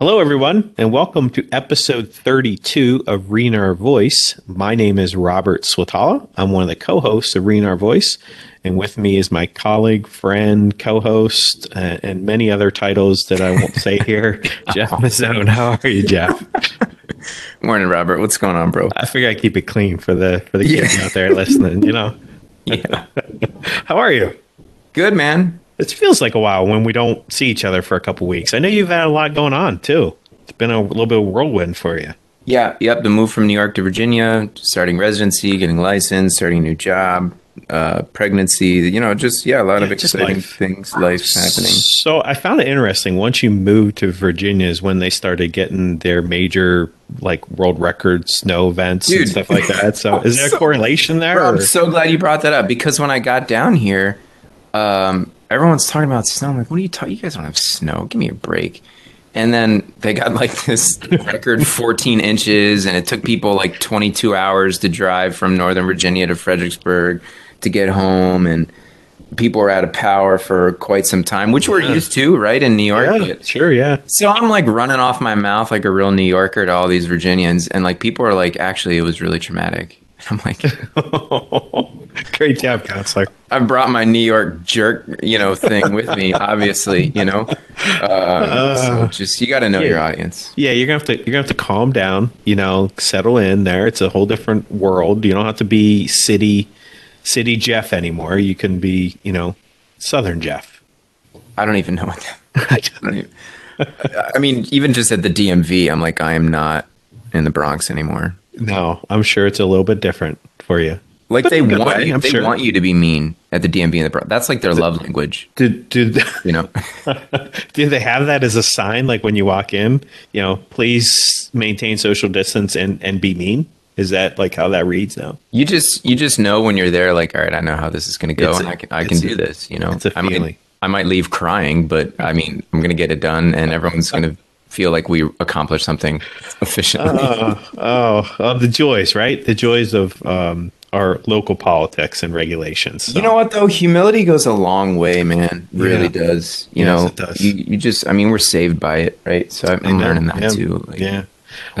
Hello, everyone, and welcome to episode 32 of Our Voice. My name is Robert Swatala. I'm one of the co hosts of Our Voice, and with me is my colleague, friend, co host, uh, and many other titles that I won't say here, Jeff Mazzone. How are you, Jeff? Morning, Robert. What's going on, bro? I figure I keep it clean for the for the kids Yeah. out there listening, you know. Yeah. How are you? Good, man. It feels like a while when we don't see each other for a couple weeks. I know you've had a lot going on too. It's been a little bit of whirlwind for you. Yeah, yep. The move from New York to Virginia, starting residency, getting licensed, starting a new job, uh, pregnancy. You know, just yeah, a lot of Yeah, just exciting life. things, life happening. So I found it interesting. Once you moved to Virginia, is when they started getting their major like world record snow events and stuff like that. So is there a correlation there? Bro, I'm so glad you brought that up because when I got down here, um, everyone's talking about snow. I'm like, what are you talking? You guys don't have snow. Give me a break. And then they got like this record 14 inches, and it took people like 22 hours to drive from Northern Virginia to Fredericksburg to get home. And people were out of power for quite some time, which we're used to, right? In New York. yeah, sure, yeah. So I'm like running off my mouth like a real New Yorker to all these Virginians, and like people are like, actually, it was really traumatic. I'm like, Great job, counselor. I brought my New York jerk, you know, thing with me. Obviously, you know, uh, so just you got to know your audience. Yeah, you're gonna have to you're gonna have to calm down. You know, settle in there. It's a whole different world. You don't have to be city city Jeff anymore. You can be you know Southern Jeff. I don't even know what that. I, don't even, I mean, even just at the DMV, I'm like, I am not in the Bronx anymore. No, I'm sure it's a little bit different for you. Like But they a want way, you, I'm they sure. want you to be mean at the DMV and the Bronx. That's like their love language, Did did you know. do they have that as a sign like when you walk in? You know, please maintain social distance and and be mean. Is that like how that reads now? You just you just know when you're there, like, all right, I know how this is going to go, It's and a- I can I can a- do this. You know, it's a I might feeling. I might leave crying, but I mean, I'm going to get it done, and everyone's going to feel like we accomplished something efficiently. Oh, oh, the joys, right? The joys of um, our local politics and regulations. So, You know what though? Humility goes a long way, man. Really Yeah. does. You Yes, know, it does. You, you just, I mean, we're saved by it, right? So I'm, I'm learning that yeah. too. Like, yeah.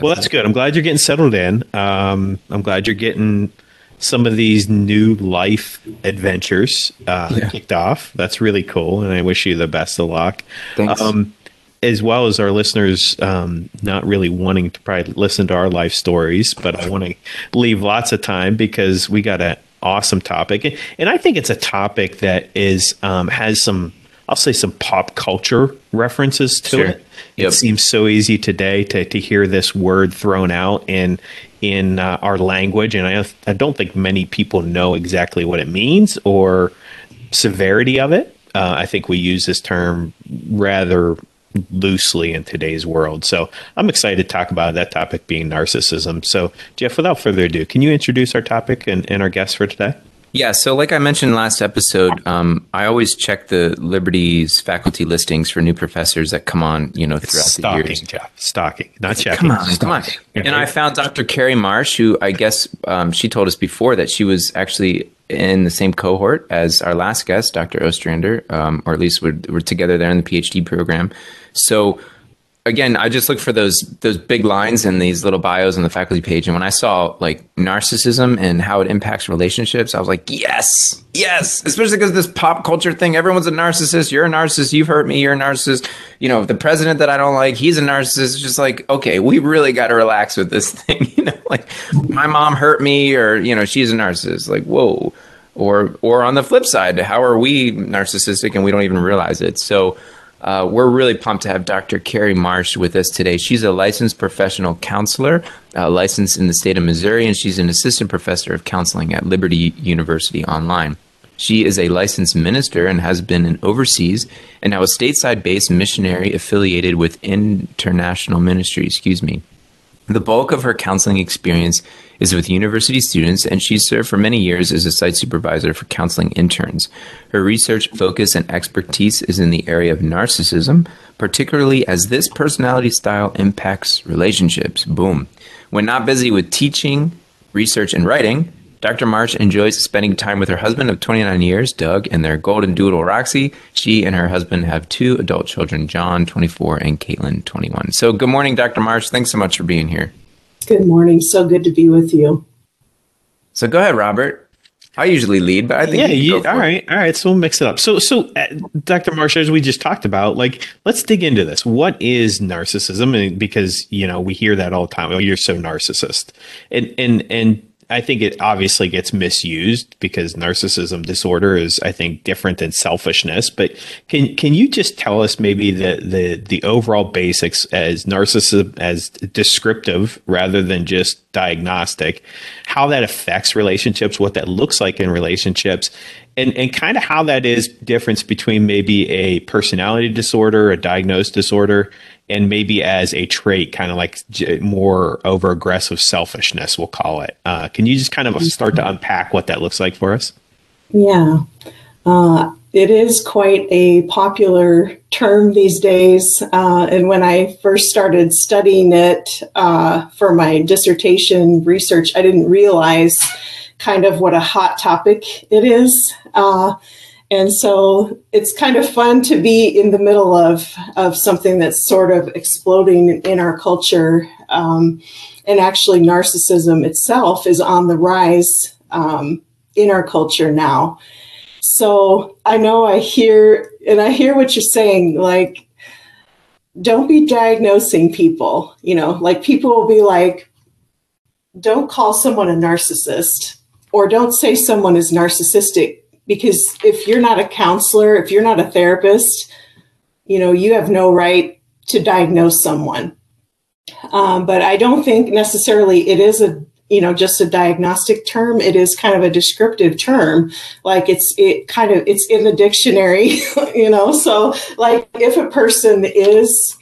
Well, that's good. I'm glad you're getting settled in. Um, I'm glad you're getting some of these new life adventures uh, Yeah. kicked off. That's really cool, and I wish you the best of luck. Thanks. Um, as well as our listeners um, not really wanting to probably listen to our life stories, but I want to leave lots of time because we got an awesome topic, and, and I think it's a topic that is um, has some, I'll say, some pop culture references to Sure. it. Yep. It seems so easy today to to hear this word thrown out in in uh, our language, and I I don't think many people know exactly what it means or severity of it. Uh, I think we use this term rather loosely in today's world. So I'm excited to talk about that topic being narcissism. So, Jeff, without further ado, can you introduce our topic and, and our guest for today? Yeah, so like I mentioned last episode, um, I always check the Liberty's faculty listings for new professors that come on, you know, throughout the Stalking, years. Jeff. Stalking, not checking. Come on, come on. And I found Dr. Carrie Marsh, who I guess um, she told us before that she was actually in the same cohort as our last guest, Dr. Ostrander, um, or at least we're, we're together there in the PhD program. So again, I just look for those those big lines in these little bios on the faculty page, and when I saw like narcissism and how it impacts relationships, I was like, yes, yes. Especially because this pop culture thing, everyone's a narcissist. You're a narcissist. You've hurt me. You're a narcissist. You know, the president that I don't like, he's a narcissist. It's just like, okay, we really got to relax with this thing. You know, like my mom hurt me, or you know, she's a narcissist. Like, whoa. Or, or on the flip side, how are we narcissistic and we don't even realize it? So, uh, we're really pumped to have Dr. Carrie Marsh with us today. She's a licensed professional counselor, uh, licensed in the state of Missouri, and she's an assistant professor of counseling at Liberty University Online. She is a licensed minister and has been an overseas and now a stateside based missionary affiliated with International Ministry, excuse me. The bulk of her counseling experience is with university students, and she served for many years as a site supervisor for counseling interns. Her research focus and expertise is in the area of narcissism, particularly as this personality style impacts relationships. Boom. When not busy with teaching, research, and writing, Dr. Marsh enjoys spending time with her husband of 29 years, Doug, and their golden doodle, Roxy. She and her husband have two adult children, John, 24, and Caitlin, 21. So, good morning, Dr. Marsh. Thanks so much for being here. Good morning. So good to be with you. So, go ahead, Robert. I usually lead, but I think yeah. You, all right, all right. So we'll mix it up. So, so uh, Dr. Marsh, as we just talked about, like, let's dig into this. What is narcissism? And because you know we hear that all the time. Oh, you're so narcissist, and and and I think it obviously gets misused because narcissism disorder is, I think, different than selfishness. But can can you just tell us maybe the the the overall basics as narcissism as descriptive rather than just diagnostic, how that affects relationships, what that looks like in relationships, and and kind of how that is difference between maybe a personality disorder, a diagnosed disorder, and maybe as a trait, kind of like more over aggressive selfishness, we'll call it. Uh, can you just kind of start to unpack what that looks like for us? Yeah. Uh, it is quite a popular term these days. Uh, and when I first started studying it uh, for my dissertation research, I didn't realize kind of what a hot topic it is. And so it's kind of fun to be in the middle of, of something that's sort of exploding in our culture. Um, and actually, narcissism itself is on the rise um, in our culture now. So I know I hear, and I hear what you're saying, like, don't be diagnosing people. You know, like people will be like, don't call someone a narcissist or don't say someone is narcissistic because if you're not a counselor, if you're not a therapist, you know, you have no right to diagnose someone. Um, but I don't think necessarily it is a you know just a diagnostic term. It is kind of a descriptive term. Like it's it kind of it's in the dictionary you know? So like if a person is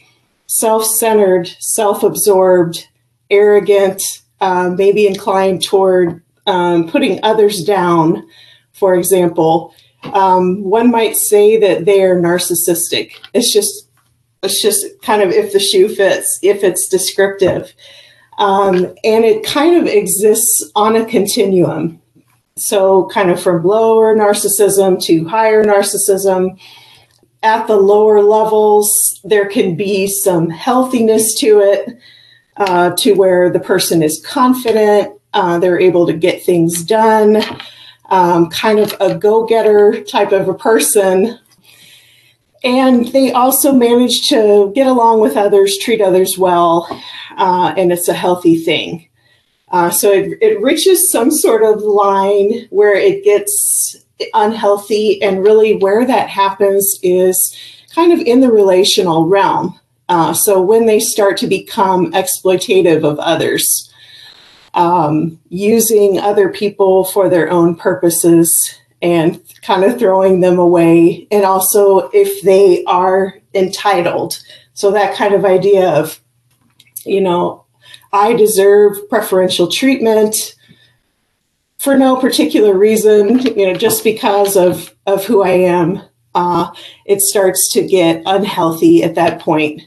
self-centered self-absorbed arrogant um, maybe inclined toward um, putting others down for example, um, one might say that they are narcissistic. It's just it's just kind of if the shoe fits, if it's descriptive. Um, and it kind of exists on a continuum. So, kind of from lower narcissism to higher narcissism. At the lower levels, there can be some healthiness to it, uh, to where the person is confident, uh, they're able to get things done um, kind of a go getter type of a person. And they also manage to get along with others, treat others well, uh, and it's a healthy thing. Uh, so it, it reaches some sort of line where it gets unhealthy, and really where that happens is kind of in the relational realm. Uh, so when they start to become exploitative of others, um, using other people for their own purposes and kind of throwing them away. And also, if they are entitled. So, that kind of idea of, you know, I deserve preferential treatment for no particular reason, you know, just because of, of who I am. Uh, it starts to get unhealthy at that point.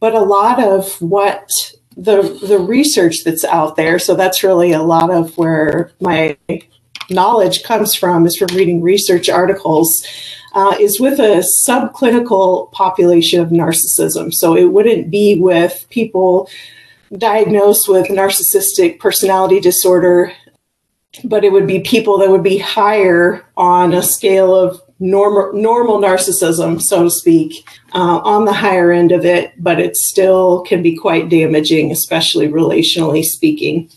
But a lot of what the the research that's out there. So that's really a lot of where my knowledge comes from is from reading research articles. Uh, is with a subclinical population of narcissism. So it wouldn't be with people diagnosed with narcissistic personality disorder, but it would be people that would be higher on a scale of normal normal narcissism, so to speak, uh, on the higher end of it, but it still can be quite damaging, especially relationally speaking.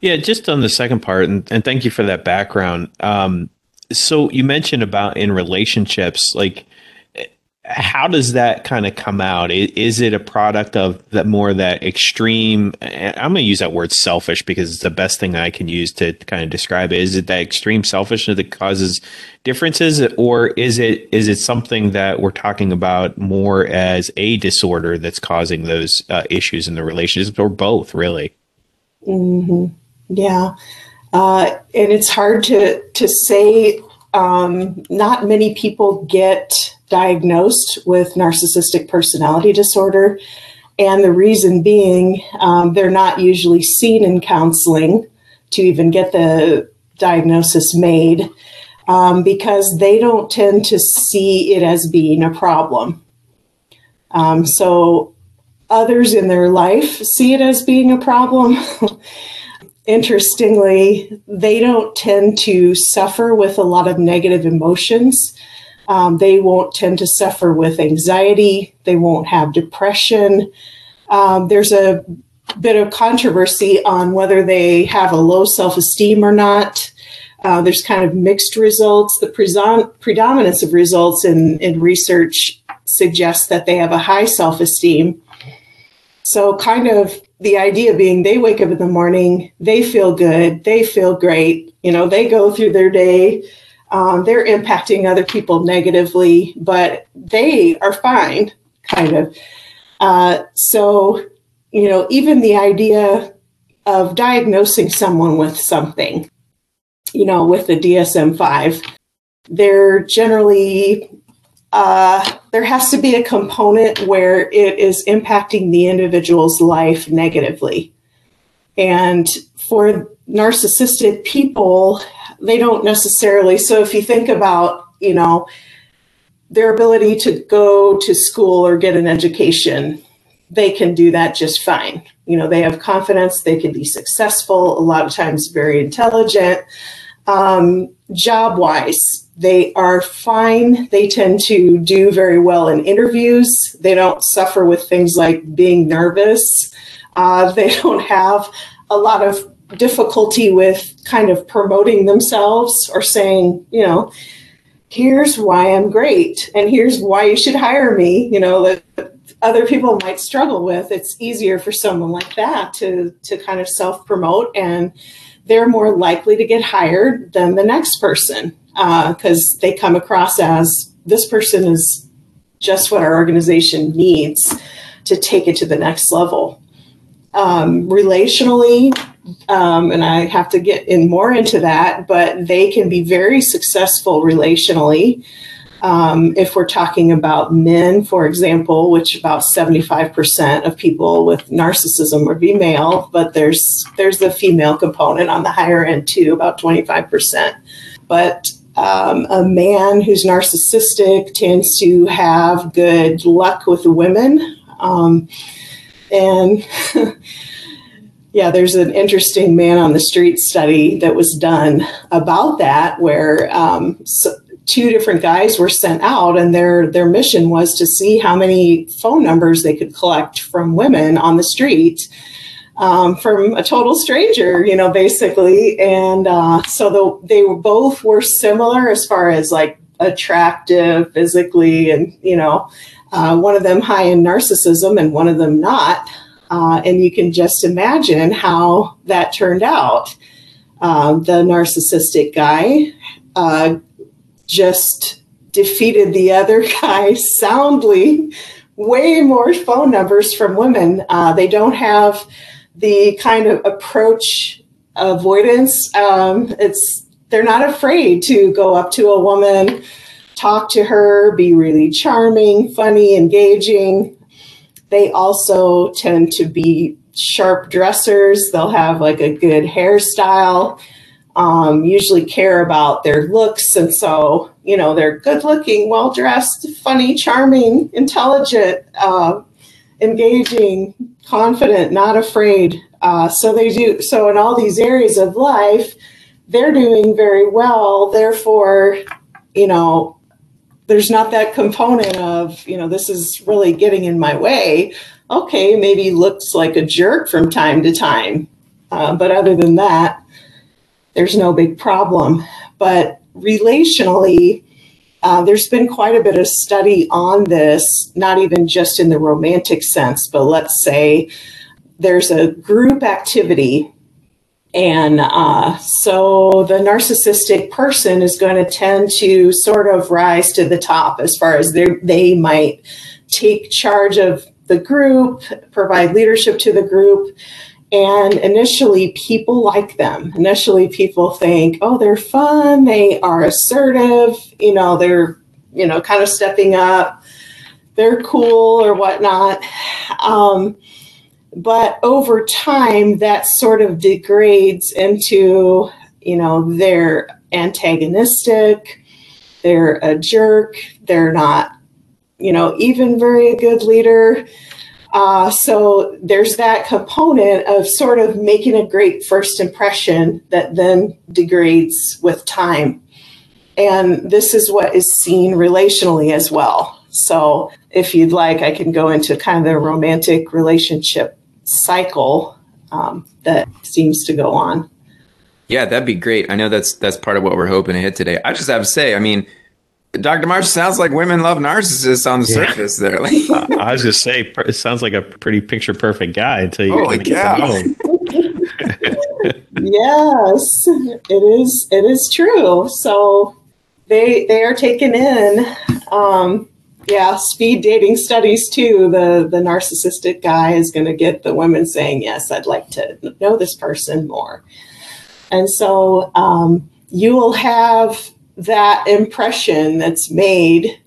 Yeah, just on the second part, and, and thank you for that background. Um, so you mentioned about in relationships, like how does that kind of come out? Is it a product of that more that extreme? I'm going to use that word selfish because it's the best thing I can use to kind of describe it. Is it that extreme selfishness that causes differences, or is it is it something that we're talking about more as a disorder that's causing those uh, issues in the relationships, or both, really? Mm-hmm. Yeah, uh, and it's hard to to say. Um, not many people get diagnosed with narcissistic personality disorder. And the reason being, um, they're not usually seen in counseling. to even get the diagnosis made um, because they don't tend to see it as being a problem. Um, so others in their life see it as being a problem. Interestingly, they don't tend to suffer with a lot of negative emotions. Um, they won't tend to suffer with anxiety. They won't have depression. Um, there's a bit of controversy on whether they have a low self esteem or not. Uh, there's kind of mixed results. The predominance of results in, in research suggests that they have a high self esteem. So, kind of the idea being they wake up in the morning, they feel good, they feel great, you know, they go through their day, um, they're impacting other people negatively, but they are fine, kind of. Uh, so, you know, even the idea of diagnosing someone with something, you know, with the DSM 5, they're generally, uh, there has to be a component where it is impacting the individual's life negatively. And for narcissistic people, they don't necessarily. So if you think about, you know, their ability to go to school or get an education, they can do that just fine. You know, they have confidence, they can be successful, a lot of times very intelligent. Um, job wise, they are fine. They tend to do very well in interviews. They don't suffer with things like being nervous. Uh, they don't have a lot of difficulty with kind of promoting themselves or saying, you know, here's why I'm great and here's why you should hire me. You know, that other people might struggle with. It's easier for someone like that to to kind of self promote, and they're more likely to get hired than the next person because uh, they come across as this person is just what our organization needs to take it to the next level. Um, relationally, um, and I have to get in more into that, but they can be very successful relationally. Um, if we're talking about men, for example, which about 75% of people with narcissism would be male, but there's there's the female component on the higher end too, about 25%. But um, a man who's narcissistic tends to have good luck with women. Um, and yeah, there's an interesting man on the street study that was done about that, where um, so two different guys were sent out, and their their mission was to see how many phone numbers they could collect from women on the street. Um, from a total stranger, you know, basically. And uh, so the, they were both were similar as far as like attractive physically, and you know, uh, one of them high in narcissism and one of them not. Uh, and you can just imagine how that turned out. Um, the narcissistic guy uh, just defeated the other guy soundly. Way more phone numbers from women. Uh, they don't have the kind of approach avoidance. Um, it's they're not afraid to go up to a woman, talk to her, be really charming, funny, engaging, they also tend to be sharp dressers. They'll have like a good hairstyle, um, usually care about their looks. And so, you know, they're good looking, well dressed, funny, charming, intelligent, uh, engaging, confident, not afraid. Uh, so they do, so in all these areas of life, they're doing very well. Therefore, you know, there's not that component of, you know, this is really getting in my way. Okay, maybe looks like a jerk from time to time. Uh, but other than that, there's no big problem. But relationally, uh, there's been quite a bit of study on this, not even just in the romantic sense, but let's say there's a group activity and uh, so the narcissistic person is going to tend to sort of rise to the top as far as they might take charge of the group, provide leadership to the group. And initially, people like them. Initially, people think, oh, they're fun, they are assertive, you know, they're, you know, kind of stepping up, they're cool or whatnot. Um, but over time, that sort of degrades into, you know, they're antagonistic, they're a jerk, they're not, you know, even very good leader. Uh, so there's that component of sort of making a great first impression that then degrades with time. And this is what is seen relationally as well. So if you'd like, I can go into kind of the romantic relationship cycle um, that seems to go on. Yeah, that'd be great. I know that's that's part of what we're hoping to hit today. I just have to say, I mean, Dr. Marsh sounds like women love narcissists on the yeah. surface there. I was just say it sounds like a pretty picture perfect guy until you Holy get to yes, it is. It is true. So they they are taken in. Um, yeah, speed dating studies too. The the narcissistic guy is going to get the women saying, "Yes, I'd like to know this person more," and so um, you will have that impression that's made.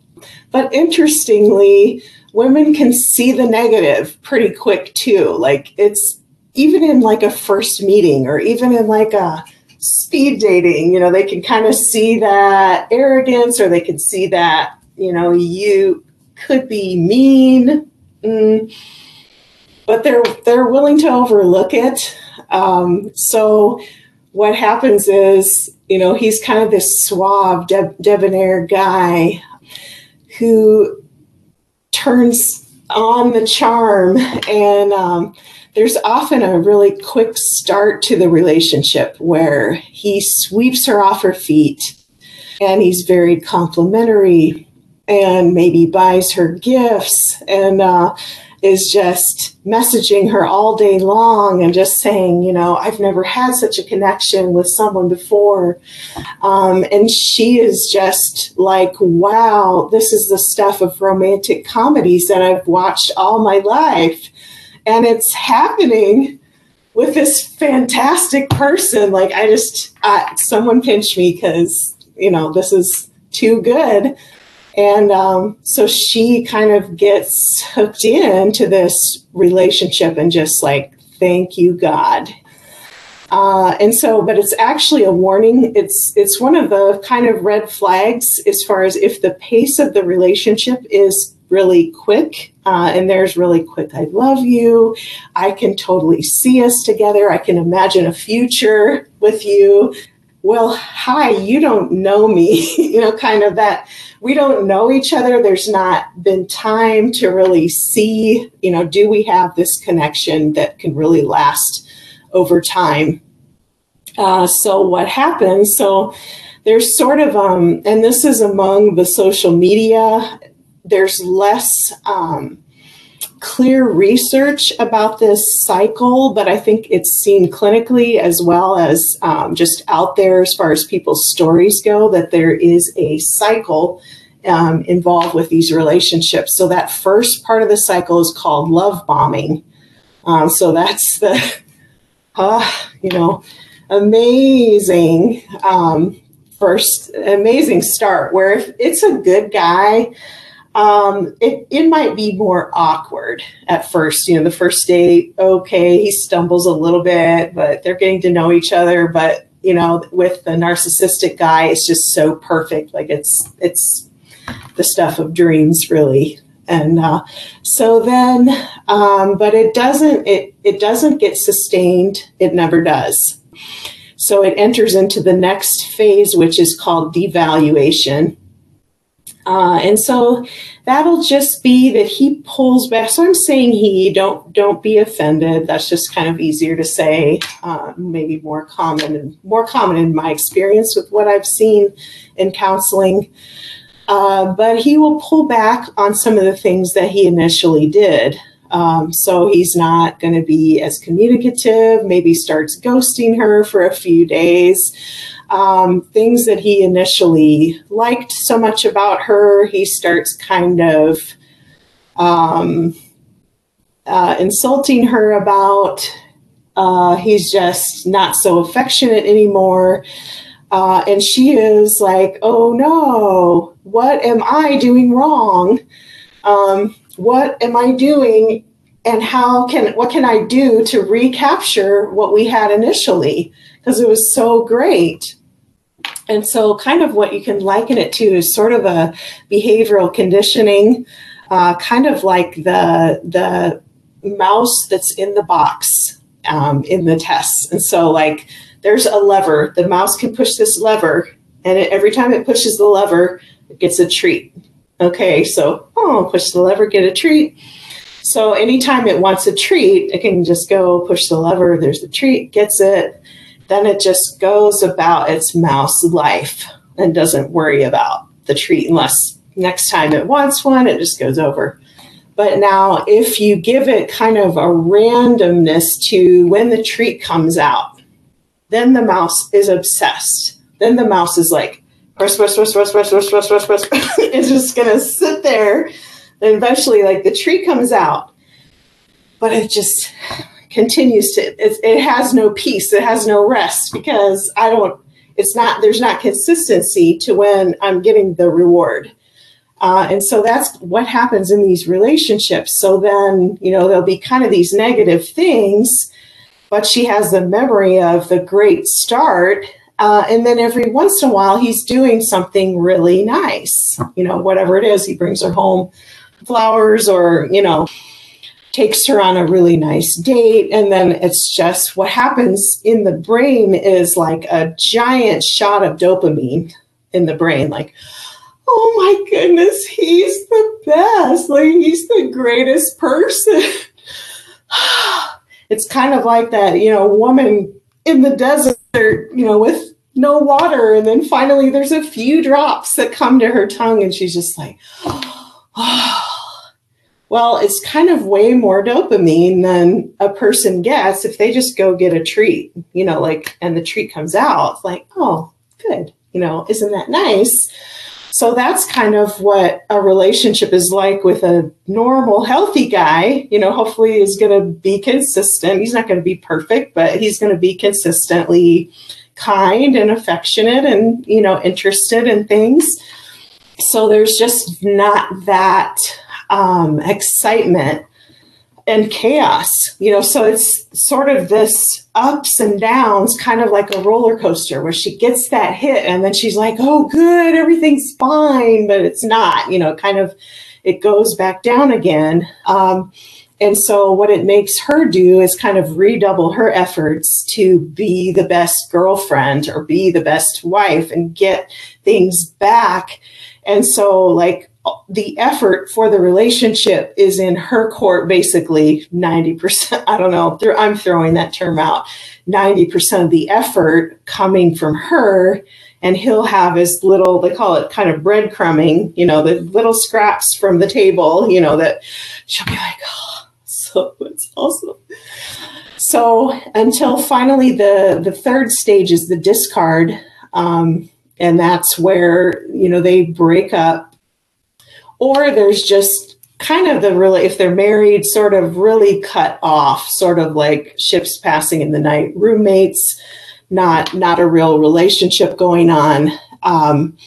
But interestingly, women can see the negative pretty quick too. Like it's even in like a first meeting or even in like a speed dating, you know, they can kind of see that arrogance or they can see that, you know, you could be mean. Mm, but they're they're willing to overlook it. Um, so what happens is you know, he's kind of this suave, debonair guy who turns on the charm. And um, there's often a really quick start to the relationship where he sweeps her off her feet and he's very complimentary and maybe buys her gifts and uh, is just messaging her all day long and just saying, you know, I've never had such a connection with someone before. Um, and she is just like, wow, this is the stuff of romantic comedies that I've watched all my life. And it's happening with this fantastic person. Like, I just, uh, someone pinch me because, you know, this is too good. And um, so she kind of gets hooked into this relationship and just like, thank you, God. Uh, and so, but it's actually a warning. It's it's one of the kind of red flags as far as if the pace of the relationship is really quick, uh, and there's really quick. I love you. I can totally see us together. I can imagine a future with you well, hi, you don't know me, you know, kind of that we don't know each other. There's not been time to really see, you know, do we have this connection that can really last over time? Uh, so, what happens? So, there's sort of, um, and this is among the social media, there's less. Um, clear research about this cycle, but I think it's seen clinically as well as um, just out there as far as people's stories go that there is a cycle um, involved with these relationships. So that first part of the cycle is called love bombing. Um, so that's the, uh, you know, amazing um, first, amazing start where if it's a good guy, um, it, it might be more awkward at first. You know, the first date, okay, he stumbles a little bit, but they're getting to know each other. But you know, with the narcissistic guy, it's just so perfect. Like it's it's the stuff of dreams, really. And uh, so then, um, but it doesn't it it doesn't get sustained. It never does. So it enters into the next phase, which is called devaluation. Uh, and so that'll just be that he pulls back. So I'm saying he don't don't be offended. That's just kind of easier to say. Uh, maybe more common and more common in my experience with what I've seen in counseling. Uh, but he will pull back on some of the things that he initially did. Um, so he's not going to be as communicative. Maybe starts ghosting her for a few days um, things that he initially liked so much about her, he starts kind of um, uh, insulting her about. Uh, he's just not so affectionate anymore. Uh, and she is like, oh no, what am I doing wrong? Um, what am I doing and how can what can I do to recapture what we had initially because it was so great. And so, kind of what you can liken it to is sort of a behavioral conditioning, uh, kind of like the the mouse that's in the box um, in the tests. And so, like, there's a lever. The mouse can push this lever, and it, every time it pushes the lever, it gets a treat. Okay, so oh, push the lever, get a treat. So anytime it wants a treat, it can just go push the lever. There's the treat, gets it. Then it just goes about its mouse life and doesn't worry about the treat unless next time it wants one, it just goes over. But now, if you give it kind of a randomness to when the treat comes out, then the mouse is obsessed. Then the mouse is like, press, press, press, press, press, press, press, press, press. it's just going to sit there. And eventually, like the treat comes out, but it just continues to, it, it has no peace. It has no rest because I don't, it's not, there's not consistency to when I'm getting the reward. Uh, and so that's what happens in these relationships. So then, you know, there'll be kind of these negative things, but she has the memory of the great start. Uh, and then every once in a while, he's doing something really nice, you know, whatever it is. He brings her home flowers or, you know, takes her on a really nice date. And then it's just what happens in the brain is like a giant shot of dopamine in the brain. Like, oh my goodness, he's the best. Like, he's the greatest person. it's kind of like that, you know, woman in the desert, you know, with no water. And then finally there's a few drops that come to her tongue, and she's just like, oh. Well, it's kind of way more dopamine than a person gets if they just go get a treat, you know, like, and the treat comes out, It's like, oh, good, you know, isn't that nice? So that's kind of what a relationship is like with a normal, healthy guy. You know, hopefully is going to be consistent. He's not going to be perfect, but he's going to be consistently kind and affectionate and, you know, interested in things. So there's just not that um, excitement and chaos, you know. So it's sort of this ups and downs, kind of like a roller coaster, where she gets that hit and then she's like, "Oh, good, everything's fine," but it's not, you know. Kind of, it goes back down again. Um, and so, what it makes her do is kind of redouble her efforts to be the best girlfriend or be the best wife and get things back. And so, like, the effort for the relationship is in her court basically 90% i don't know. I'm throwing that term out. 90% of the effort coming from her and he'll have his little they call it kind of breadcrumbing you know the little scraps from the table you know that she'll be like oh so it's awesome. So until finally the the third stage is the discard um, and that's where you know they break up or there's just kind of the really if they're married sort of really cut off sort of like ships passing in the night roommates not not a real relationship going on. Um,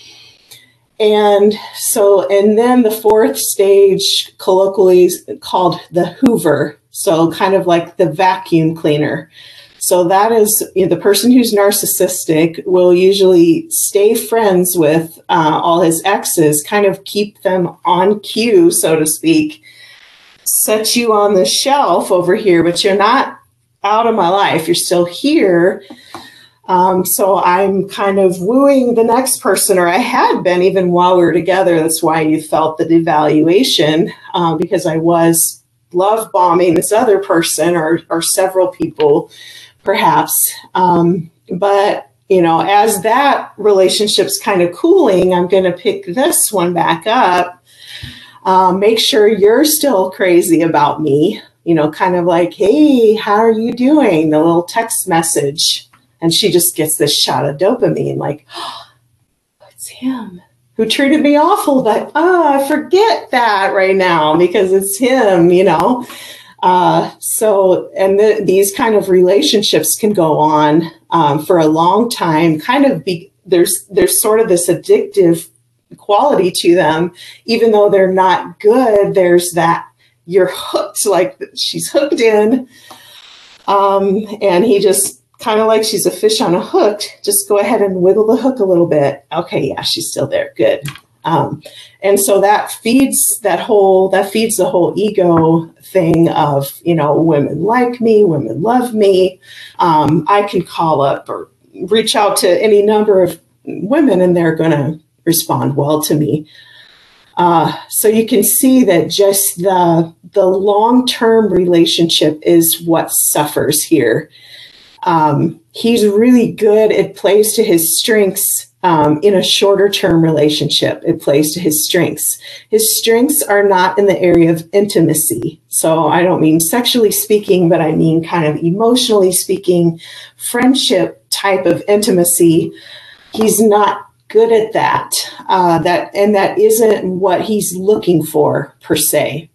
and so and then the fourth stage colloquially called the hoover. So kind of like the vacuum cleaner so that is you know, the person who's narcissistic will usually stay friends with uh, all his exes, kind of keep them on cue, so to speak, set you on the shelf over here, but you're not out of my life. You're still here. Um, so I'm kind of wooing the next person, or I had been even while we were together. That's why you felt the devaluation, uh, because I was love bombing this other person or, or several people perhaps. Um, but you know, as that relationship's kind of cooling, I'm going to pick this one back up. Um, make sure you're still crazy about me. You know, kind of like, hey, how are you doing? The little text message. And she just gets this shot of dopamine, like, oh, it's him who treated me awful, but oh, I forget that right now because it's him, you know. Uh, so, and the, these kind of relationships can go on um, for a long time. Kind of be there's there's sort of this addictive quality to them, even though they're not good. There's that you're hooked, like she's hooked in. Um, and he just kind of like she's a fish on a hook. Just go ahead and wiggle the hook a little bit. Okay, yeah, she's still there. Good. Um, and so that feeds that whole that feeds the whole ego thing of you know women like me, women love me. Um, I can call up or reach out to any number of women, and they're going to respond well to me. Uh, so you can see that just the the long term relationship is what suffers here. Um, he's really good. It plays to his strengths um, in a shorter term relationship. It plays to his strengths. His strengths are not in the area of intimacy. So I don't mean sexually speaking, but I mean kind of emotionally speaking, friendship type of intimacy. He's not good at that. Uh, that and that isn't what he's looking for per se.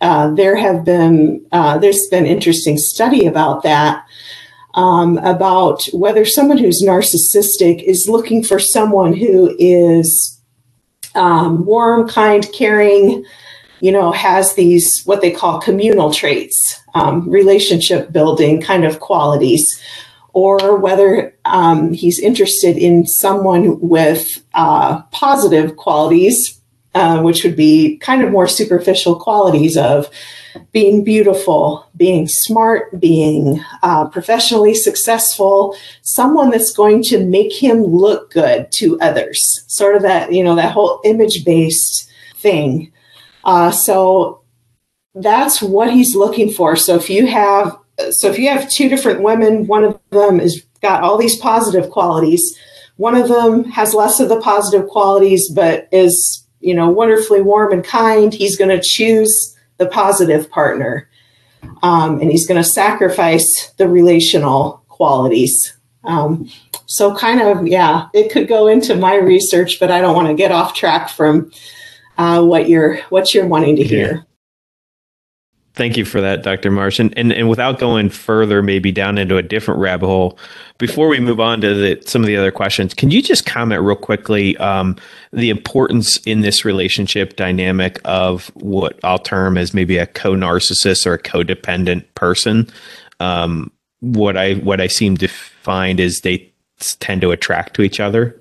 Uh, there have been uh, there's been interesting study about that um, about whether someone who's narcissistic is looking for someone who is um, warm, kind, caring, you know, has these what they call communal traits, um, relationship building kind of qualities, or whether um, he's interested in someone with uh, positive qualities, uh, which would be kind of more superficial qualities of being beautiful, being smart, being uh, professionally successful, someone that's going to make him look good to others. Sort of that, you know, that whole image based thing. Uh, so that's what he's looking for. So if you have so if you have two different women, one of them is got all these positive qualities. One of them has less of the positive qualities, but is you know wonderfully warm and kind. He's going to choose the positive partner, um, and he's going to sacrifice the relational qualities. Um, so kind of yeah, it could go into my research, but I don't want to get off track from uh, what you're what you're wanting to hear. Thank you for that, Dr. Marsh. And, and, and without going further, maybe down into a different rabbit hole, before we move on to the, some of the other questions, can you just comment real quickly um, the importance in this relationship dynamic of what I'll term as maybe a co-narcissist or a codependent person? Um, what I what I seem to find is they tend to attract to each other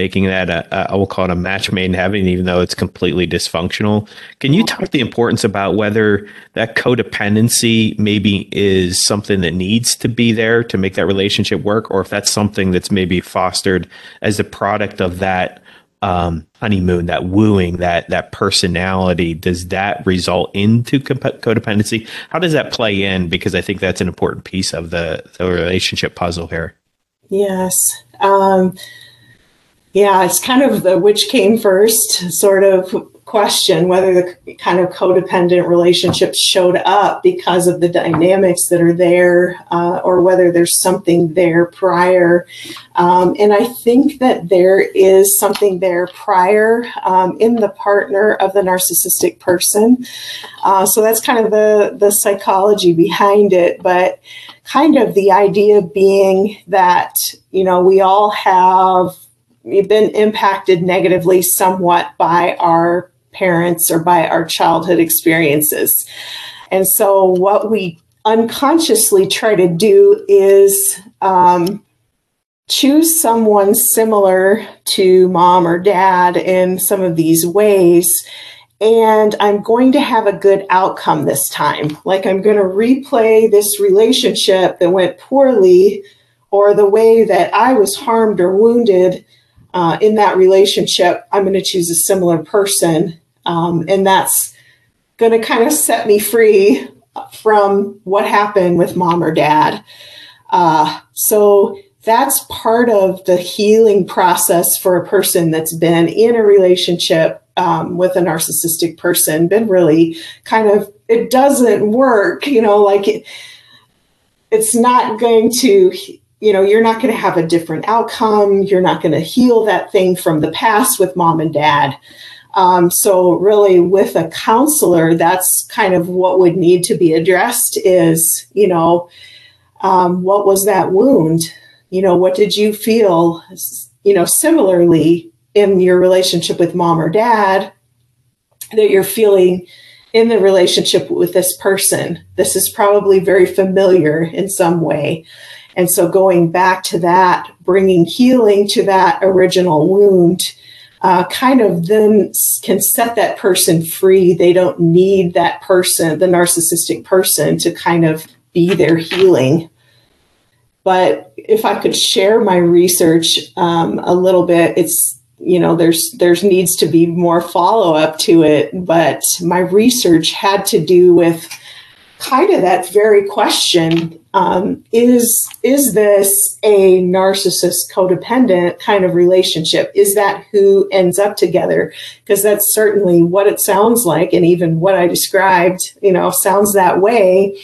making that a, a, I will call it a match made in heaven, even though it's completely dysfunctional. Can you talk the importance about whether that codependency maybe is something that needs to be there to make that relationship work, or if that's something that's maybe fostered as a product of that um, honeymoon, that wooing, that that personality? Does that result into codependency? How does that play in? Because I think that's an important piece of the, the relationship puzzle here. Yes. Um, yeah, it's kind of the which came first sort of question whether the kind of codependent relationships showed up because of the dynamics that are there uh, or whether there's something there prior. Um, and I think that there is something there prior um, in the partner of the narcissistic person. Uh, so that's kind of the, the psychology behind it. But kind of the idea being that, you know, we all have we've been impacted negatively somewhat by our parents or by our childhood experiences. And so, what we unconsciously try to do is um, choose someone similar to mom or dad in some of these ways. And I'm going to have a good outcome this time. Like, I'm going to replay this relationship that went poorly or the way that I was harmed or wounded uh, in that relationship, I'm going to choose a similar person. Um, and that's going to kind of set me free from what happened with mom or dad. Uh, so that's part of the healing process for a person that's been in a relationship um, with a narcissistic person, been really kind of, it doesn't work, you know, like it, it's not going to you know, you're not going to have a different outcome. You're not going to heal that thing from the past with mom and dad. Um, so really with a counselor, that's kind of what would need to be addressed is, you know, um, what was that wound? You know, what did you feel, you know, similarly in your relationship with mom or dad that you're feeling in the relationship with this person. This is probably very familiar in some way. And so going back to that, bringing healing to that original wound, uh, kind of then can set that person free. They don't need that person, the narcissistic person, to kind of be their healing. But if I could share my research um, a little bit, it's you know there's there's needs to be more follow up to it. But my research had to do with kind of that very question um, is is this a narcissist codependent kind of relationship? Is that who ends up together? Because that's certainly what it sounds like and even what i described you know sounds that way.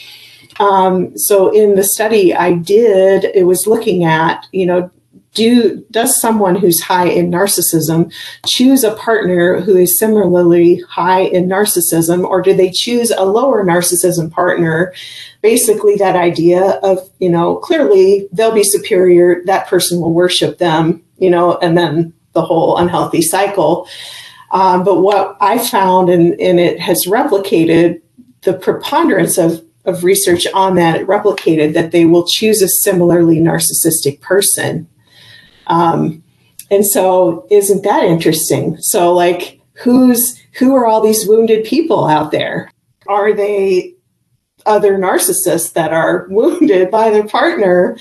Um, so in the study I did, it was looking at, you know, do does someone who's high in narcissism choose a partner who is similarly high in narcissism, or do they choose a lower narcissism partner? Basically, that idea of, you know, clearly they'll be superior, that person will worship them, you know, and then the whole unhealthy cycle. Um, but what I found, and, and it has replicated the preponderance of of research on that it replicated that they will choose a similarly narcissistic person. Um, and so, isn't that interesting? So, like, who's who are all these wounded people out there? Are they other narcissists that are wounded by their partner?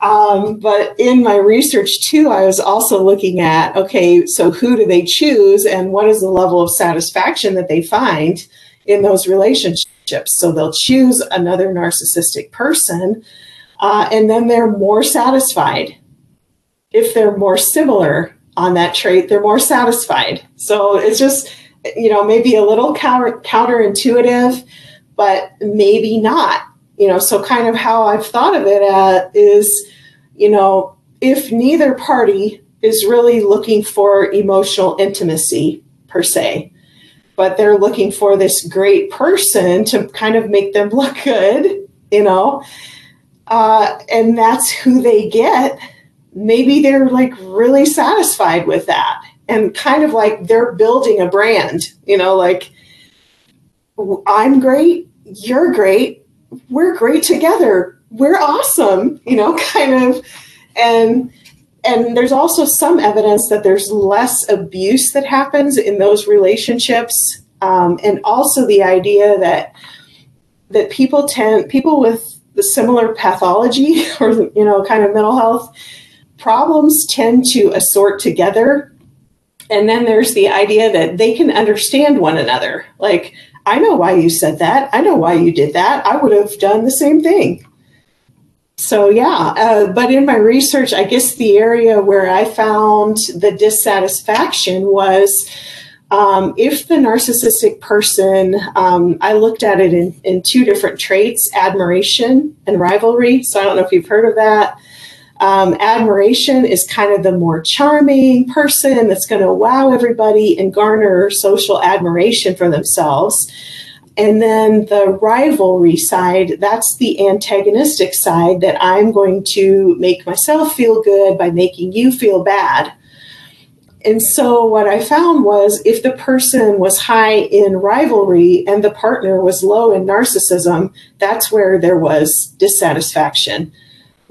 Um, but in my research too, I was also looking at okay, so who do they choose, and what is the level of satisfaction that they find in those relationships? So they'll choose another narcissistic person, uh, and then they're more satisfied. If they're more similar on that trait, they're more satisfied. So it's just, you know, maybe a little counter, counterintuitive, but maybe not. You know, so kind of how I've thought of it uh, is, you know, if neither party is really looking for emotional intimacy per se, but they're looking for this great person to kind of make them look good, you know, uh, and that's who they get. Maybe they're like really satisfied with that and kind of like they're building a brand, you know, like I'm great, you're great, we're great together, we're awesome, you know, kind of. And and there's also some evidence that there's less abuse that happens in those relationships um, and also the idea that that people tend people with the similar pathology or you know kind of mental health problems tend to assort together. And then there's the idea that they can understand one another. Like i know why you said that. I know why you did that. I would have done the same thing. So yeah, uh, but in my research, I guess the area where I found the dissatisfaction was um, if the narcissistic person, um, I looked at it in, in two different traits admiration and rivalry. So I don't know if you've heard of that. Um, admiration is kind of the more charming person that's going to wow everybody and garner social admiration for themselves. And then the rivalry side, that's the antagonistic side that I'm going to make myself feel good by making you feel bad. And so what I found was if the person was high in rivalry and the partner was low in narcissism, that's where there was dissatisfaction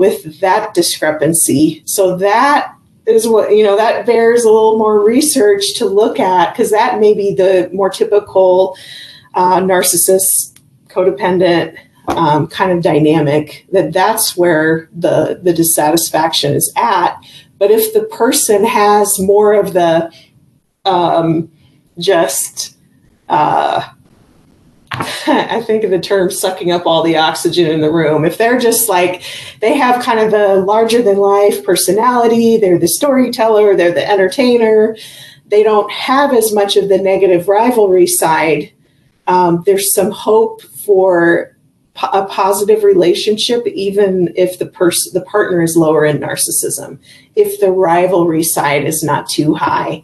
with that discrepancy. So that is what, you know, that bears a little more research to look at because that may be the more typical uh, narcissist, codependent um, kind of dynamic, that that's where the, the dissatisfaction is at. But if the person has more of the um, just, uh, I think of the term sucking up all the oxygen in the room. If they're just like, they have kind of a larger than life personality, they're the storyteller, they're the entertainer, they don't have as much of the negative rivalry side um, there's some hope for a positive relationship, even if the person, the partner is lower in narcissism, if the rivalry side is not too high.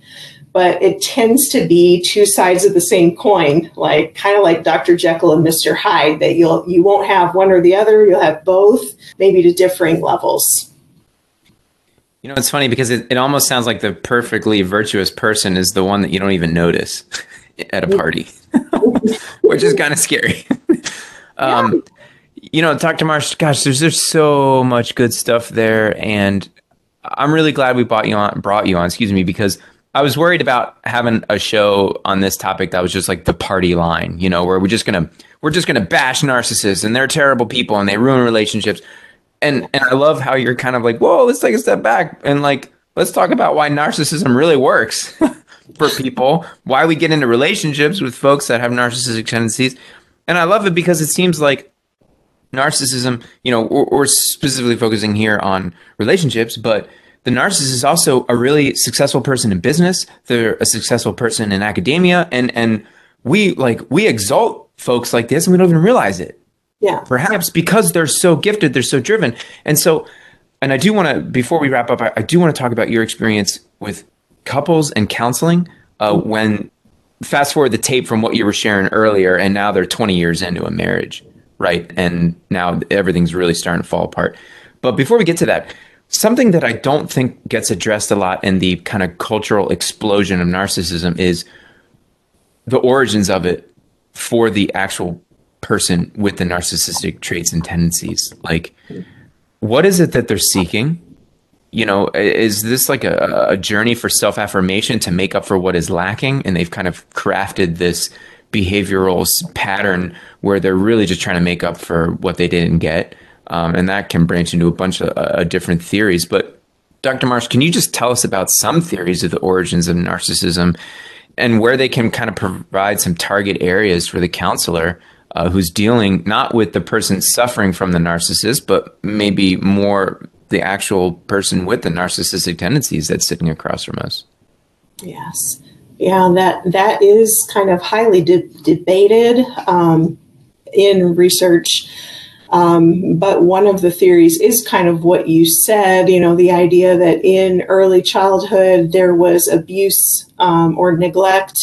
But it tends to be two sides of the same coin, like kind of like Dr. Jekyll and Mr. Hyde, that you'll you won't have one or the other, you'll have both, maybe to differing levels. You know, it's funny because it, it almost sounds like the perfectly virtuous person is the one that you don't even notice at a party. which is kind of scary. um. You know, Dr. Marsh, gosh, there's there's so much good stuff there, and I'm really glad we brought you on. Brought you on, excuse me, because I was worried about having a show on this topic that was just like the party line, you know, where we're just gonna we're just gonna bash narcissists and they're terrible people and they ruin relationships. And and I love how you're kind of like, whoa, let's take a step back and like let's talk about why narcissism really works for people, why we get into relationships with folks that have narcissistic tendencies. And I love it because it seems like narcissism, you know, we're, we're specifically focusing here on relationships, but the narcissist is also a really successful person in business. They're a successful person in academia, and and we like we exalt folks like this, and we don't even realize it. Yeah, perhaps because they're so gifted, they're so driven, and so. And I do want to, before we wrap up, I, I do want to talk about your experience with couples and counseling uh, mm-hmm. when fast forward the tape from what you were sharing earlier, and now they're 20 years into a marriage, right? And now everything's really starting to fall apart. But before we get to that, something that I don't think gets addressed a lot in the kind of cultural explosion of narcissism is the origins of it for the actual person with the narcissistic traits and tendencies. Like, what is it that they're seeking? You know, is this like a, a journey for self affirmation to make up for what is lacking? And they've kind of crafted this behavioral pattern where they're really just trying to make up for what they didn't get um, and that can branch into a bunch of uh, different theories. But Dr. Marsh, can you just tell us about some theories of the origins of narcissism and where they can kind of provide some target areas for the counselor uh, who's dealing not with the person suffering from the narcissist, but maybe more the actual person with the narcissistic tendencies that's sitting across from us? Yes. Yeah, that that is kind of highly de- debated um, in research um, but one of the theories is kind of what you said, you know, the idea that in early childhood there was abuse um, or neglect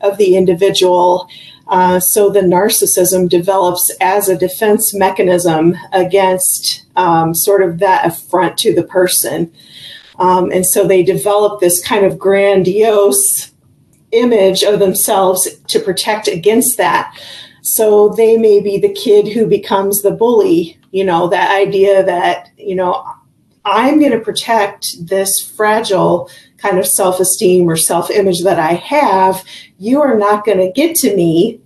of the individual. Uh, so the narcissism develops as a defense mechanism against um, sort of that affront to the person. Um, and so they develop this kind of grandiose image of themselves to protect against that. So they may be the kid who becomes the bully, you know, that idea that, you know, I'm going to protect this fragile kind of self esteem or self image that I have. You are not going to get to me.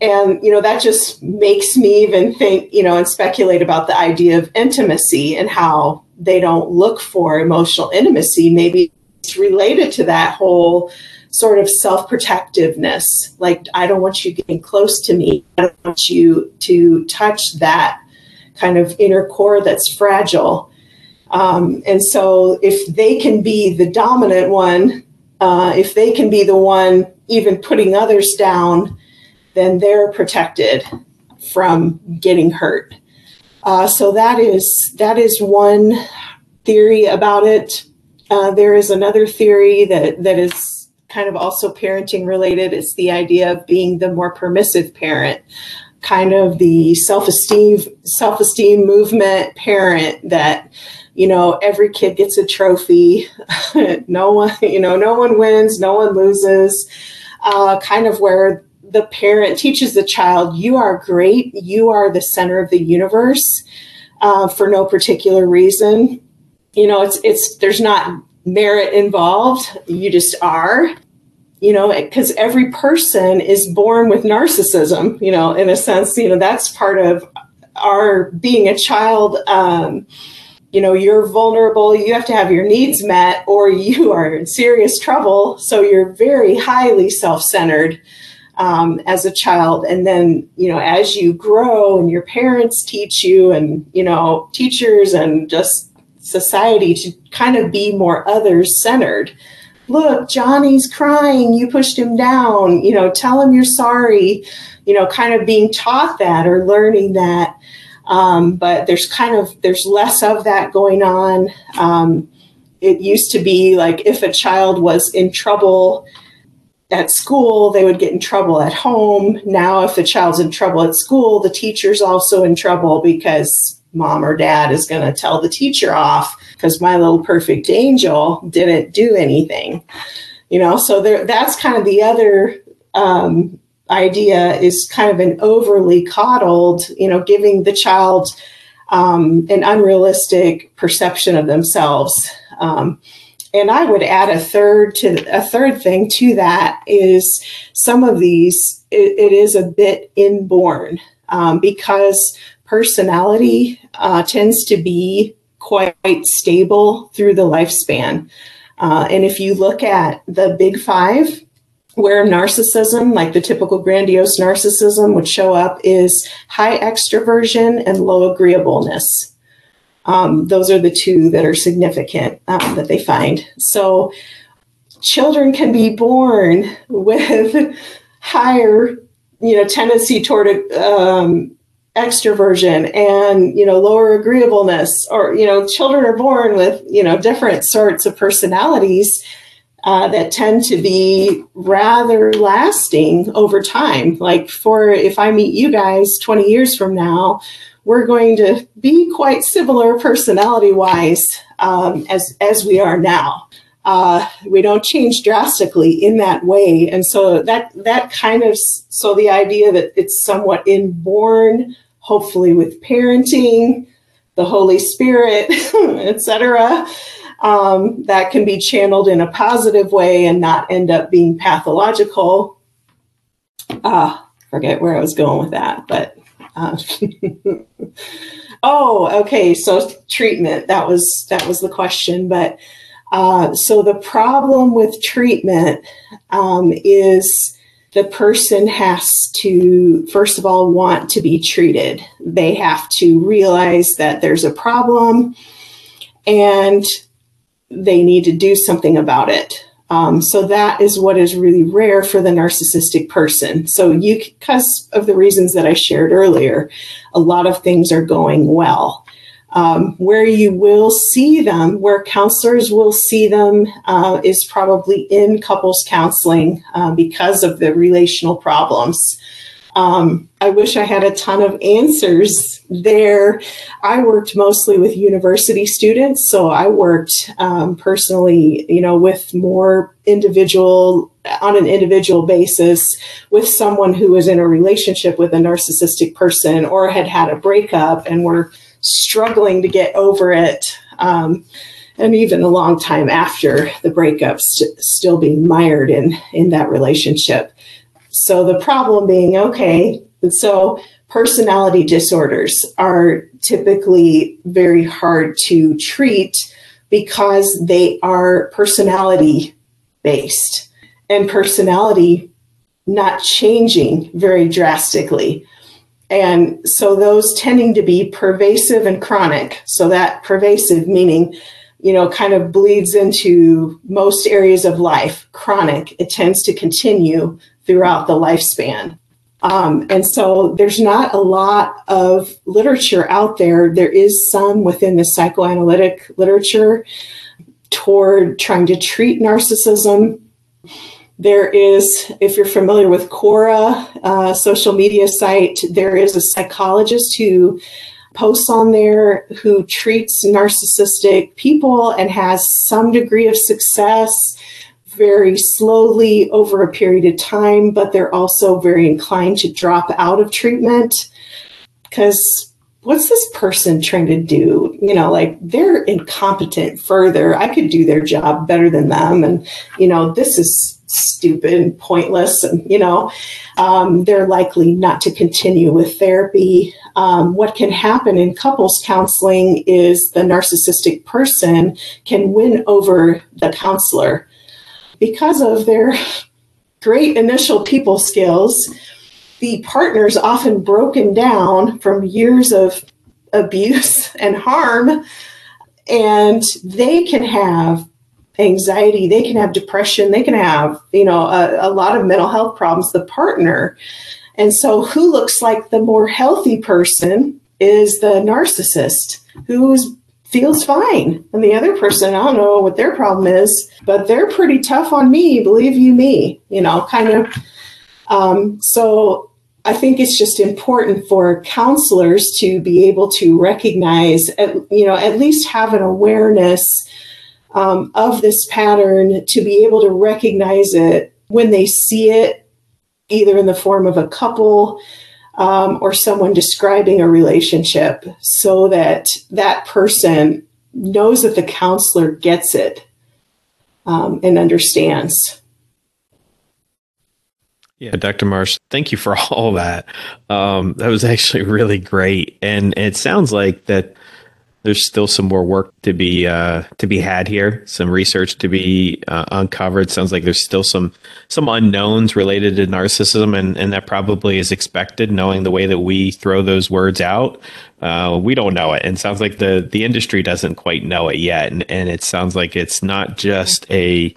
And, you know, that just makes me even think, you know, and speculate about the idea of intimacy and how they don't look for emotional intimacy. Maybe it's related to that whole sort of self protectiveness. Like, I don't want you getting close to me. I don't want you to touch that kind of inner core that's fragile. Um, and so, if they can be the dominant one, uh, if they can be the one even putting others down, then they're protected from getting hurt. Uh, so that is that is one theory about it. Uh, there is another theory that that is kind of also parenting related. It's the idea of being the more permissive parent, kind of the self-esteem self-esteem movement parent that you know every kid gets a trophy. No one you know no one wins no one loses. Uh, kind of where the parent teaches the child you are great. You are the center of the universe uh, for no particular reason. You know it's it's there's not merit involved you just are you know, because every person is born with narcissism, you know, in a sense, you know, that's part of our being a child. Um, you know, you're vulnerable, you have to have your needs met, or you are in serious trouble. So you're very highly self centered. Um, as a child. And then, you know, as you grow and your parents teach you, and, you know, teachers and just society to kind of be more others centered look, Johnny's crying, you pushed him down, you know, tell him you're sorry, you know, kind of being taught that or learning that. Um, but there's kind of there's less of that going on. Um, it used to be like if a child was in trouble at school, they would get in trouble at home. Now, if the child's in trouble at school, the teacher's also in trouble because mom or dad is going to tell the teacher off because my little perfect angel didn't do anything. You know, so there that's kind of the other um, idea is kind of an overly coddled, you know, giving the child um, an unrealistic perception of themselves. Um, and I would add a third to a third thing to that is some of these it, it is a bit inborn um, because personality uh, tends to be quite stable through the lifespan. Uh, and if you look at the big five, where narcissism, like the typical grandiose narcissism, would show up is high extroversion and low agreeableness. Um, those are the two that are significant um, that they find. So children can be born with higher, you know, tendency toward um, extroversion and you know lower agreeableness, or you know, children are born with you know different sorts of personalities uh, that tend to be rather lasting over time. Like for if I meet you guys 20 years from now, we're going to be quite similar personality wise um, as as we are now. Uh, we don't change drastically in that way, and so that that kind of so the idea that it's somewhat inborn, hopefully with parenting, the Holy Spirit, etc um, that can be channeled in a positive way and not end up being pathological. Ah, forget where I was going with that, but. Uh, oh, okay. So treatment. That was that was the question. But uh, so the problem with treatment um, is the person has to first of all want to be treated. They have to realize that there's a problem and they need to do something about it. Um, so that is what is really rare for the narcissistic person. So you, because of the reasons that I shared earlier, a lot of things are going well. Um, where you will see them, where counselors will see them, uh, is probably in couples counseling uh, because of the relational problems. Um, I wish I had a ton of answers there. I worked mostly with university students, so I worked um, personally, you know, with more individual on an individual basis with someone who was in a relationship with a narcissistic person or had had a breakup and were struggling to get over it. Um, and even a long time after the breakup, st- still being mired in in that relationship. So the problem being, okay, so personality disorders are typically very hard to treat because they are personality based and personality not changing very drastically. And so those tending to be pervasive and chronic. So that pervasive meaning, you know, kind of bleeds into most areas of life. Chronic, it tends to continue throughout the lifespan. Um, and so there's not a lot of literature out there. There is some within the psychoanalytic literature toward trying to treat narcissism. There is, if you're familiar with Quora, uh, social media site, there is a psychologist who posts on there who treats narcissistic people and has some degree of success very slowly over a period of time, but they're also very inclined to drop out of treatment because what's this person trying to do? You know, like they're incompetent further. I could do their job better than them. And, you know, this is stupid and pointless. And, you know, um, they're likely not to continue with therapy. Um, what can happen in couples counseling is the narcissistic person can win over the counselor because of their great initial people skills, the partner's often broken down from years of abuse and harm, and they can have anxiety, they can have depression, they can have, you know, a, a lot of mental health problems, the partner. And so, who looks like the more healthy person is the narcissist who's feels fine. And the other person, I don't know what their problem is, but they're pretty tough on me, believe you me, you know, kind of. Um, so I think it's just important for counselors to be able to recognize, at, you know, at least have an awareness um, of this pattern, to be able to recognize it when they see it either in the form of a couple um, or someone describing a relationship so that that person knows that the counselor gets it um, and understands. Yeah, Dr. Marsh, thank you for all that. Um, that was actually really great, and it sounds like that there's still some more work to be uh, to be had here, some research to be uh, uncovered. Sounds like there's still some some unknowns related to narcissism, and and that probably is expected, knowing the way that we throw those words out. Uh, we don't know it, and sounds like the the industry doesn't quite know it yet, and and it sounds like it's not just a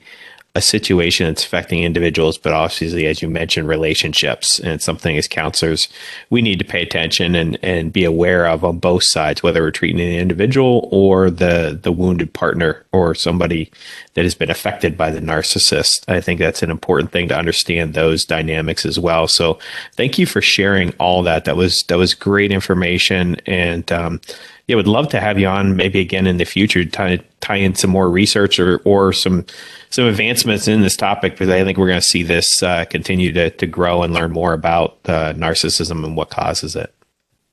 a situation that's affecting individuals, but obviously, as you mentioned, relationships. And something as counselors we need to pay attention and, and be aware of on both sides, whether we're treating the individual or the, the wounded partner or somebody that has been affected by the narcissist. I think that's an important thing to understand those dynamics as well. So thank you for sharing all that. That was, that was great information. And, um, yeah, would love to have you on maybe again in the future to tie, tie in some more research or, or some some advancements in this topic because I think we're going to see this uh, continue to, to grow and learn more about uh, narcissism and what causes it.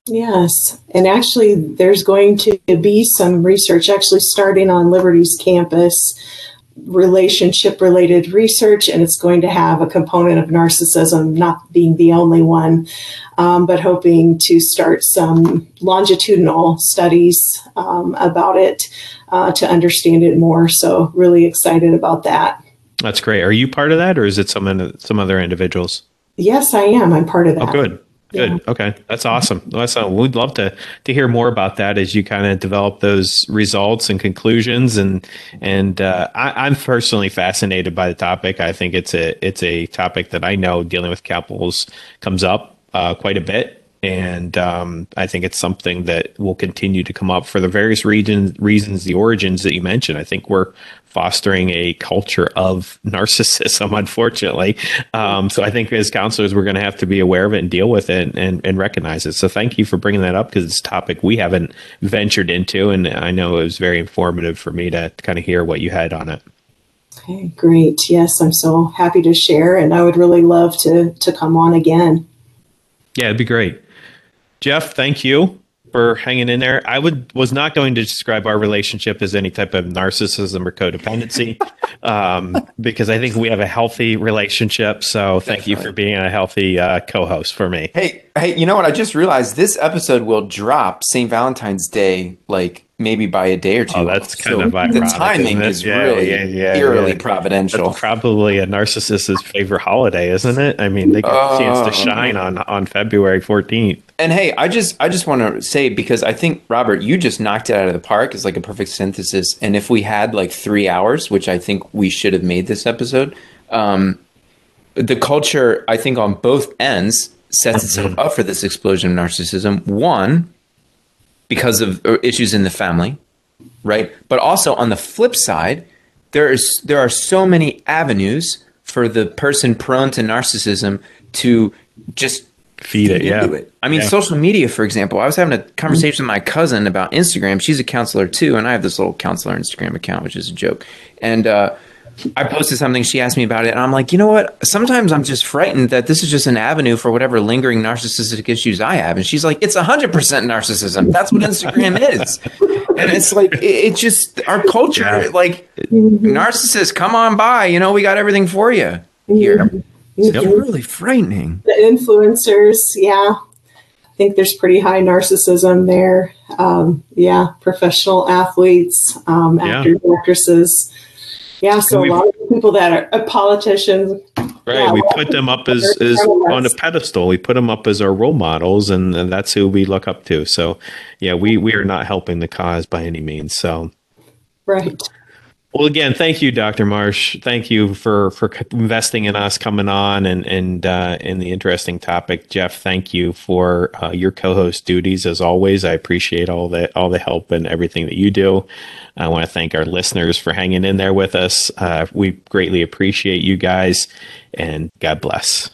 Yes, and actually, there's going to be some research actually starting on Liberty's campus relationship related research, and it's going to have a component of narcissism, not being the only one, um, but hoping to start some longitudinal studies um, about it uh, to understand it more. So, really excited about that. That's great. Are you part of that, or is it some some other individuals? Yes, I am. I'm part of that. Oh, good. Good. Yeah. Okay. That's awesome. That's awesome. We'd love to to hear more about that as you kind of develop those results and conclusions. And and uh, I, am personally fascinated by the topic. I think it's a it's a topic that I know dealing with couples comes up uh, quite a bit and um, I think it's something that will continue to come up for the various regions, reasons, the origins that you mentioned. I think we're fostering a culture of narcissism, unfortunately. Um, so I think as counselors, we're going to have to be aware of it and deal with it and, and recognize it. So thank you for bringing that up because it's a topic we haven't ventured into, and I know it was very informative for me to, to kind of hear what you had on it. Okay, great. Yes, I'm so happy to share, and I would really love to to come on again. Yeah, it'd be great. Jeff, thank you for hanging in there. I would was not going to describe our relationship as any type of narcissism or codependency, um, because I think we have a healthy relationship. So thank Definitely. you for being a healthy uh, co-host for me. Hey, hey, you know what? I just realized this episode will drop St. Valentine's Day, like maybe by a day or two. Oh, that's kind so of ironic, the timing is yeah, really yeah, yeah, eerily providential. That's probably a narcissist's favorite holiday, isn't it? I mean, they get a chance to oh, shine on on February fourteenth. And hey, I just I just want to say because I think Robert, you just knocked it out of the park. It's like a perfect synthesis. And if we had like three hours, which I think we should have made this episode, um, the culture I think on both ends sets itself up for this explosion of narcissism. One, because of uh, issues in the family, right? But also on the flip side, there is there are so many avenues for the person prone to narcissism to just feed it. Yeah. It. I mean, yeah. social media, for example. I was having a conversation mm-hmm. with my cousin about Instagram. She's a counselor too, and I have this little counselor Instagram account, which is a joke. And uh, I posted something. She asked me about it, and I'm like, you know what? Sometimes I'm just frightened that this is just an avenue for whatever lingering narcissistic issues I have. And she's like, it's 100 percent narcissism. That's what Instagram is. And it's like, it, it just our culture, yeah. like mm-hmm. narcissists, come on by. You know, we got everything for you here. Mm-hmm. It's really frightening. The influencers, yeah. I think there's pretty high narcissism there. Um, yeah, professional athletes, um, actors, yeah. actresses yeah, so a lot of people that are uh, politicians. Right, yeah, we put them up as, as on a pedestal. We put them up as our role models, and, and that's who we look up to. So, yeah, we we are not helping the cause by any means. So, right. Well, again, thank you, Dr. Marsh. Thank you for for investing in us, coming on, and and uh, in the interesting topic. Jeff, thank you for uh, your co-host duties as always. I appreciate all the all the help and everything that you do. I want to thank our listeners for hanging in there with us. Uh, we greatly appreciate you guys, and God bless.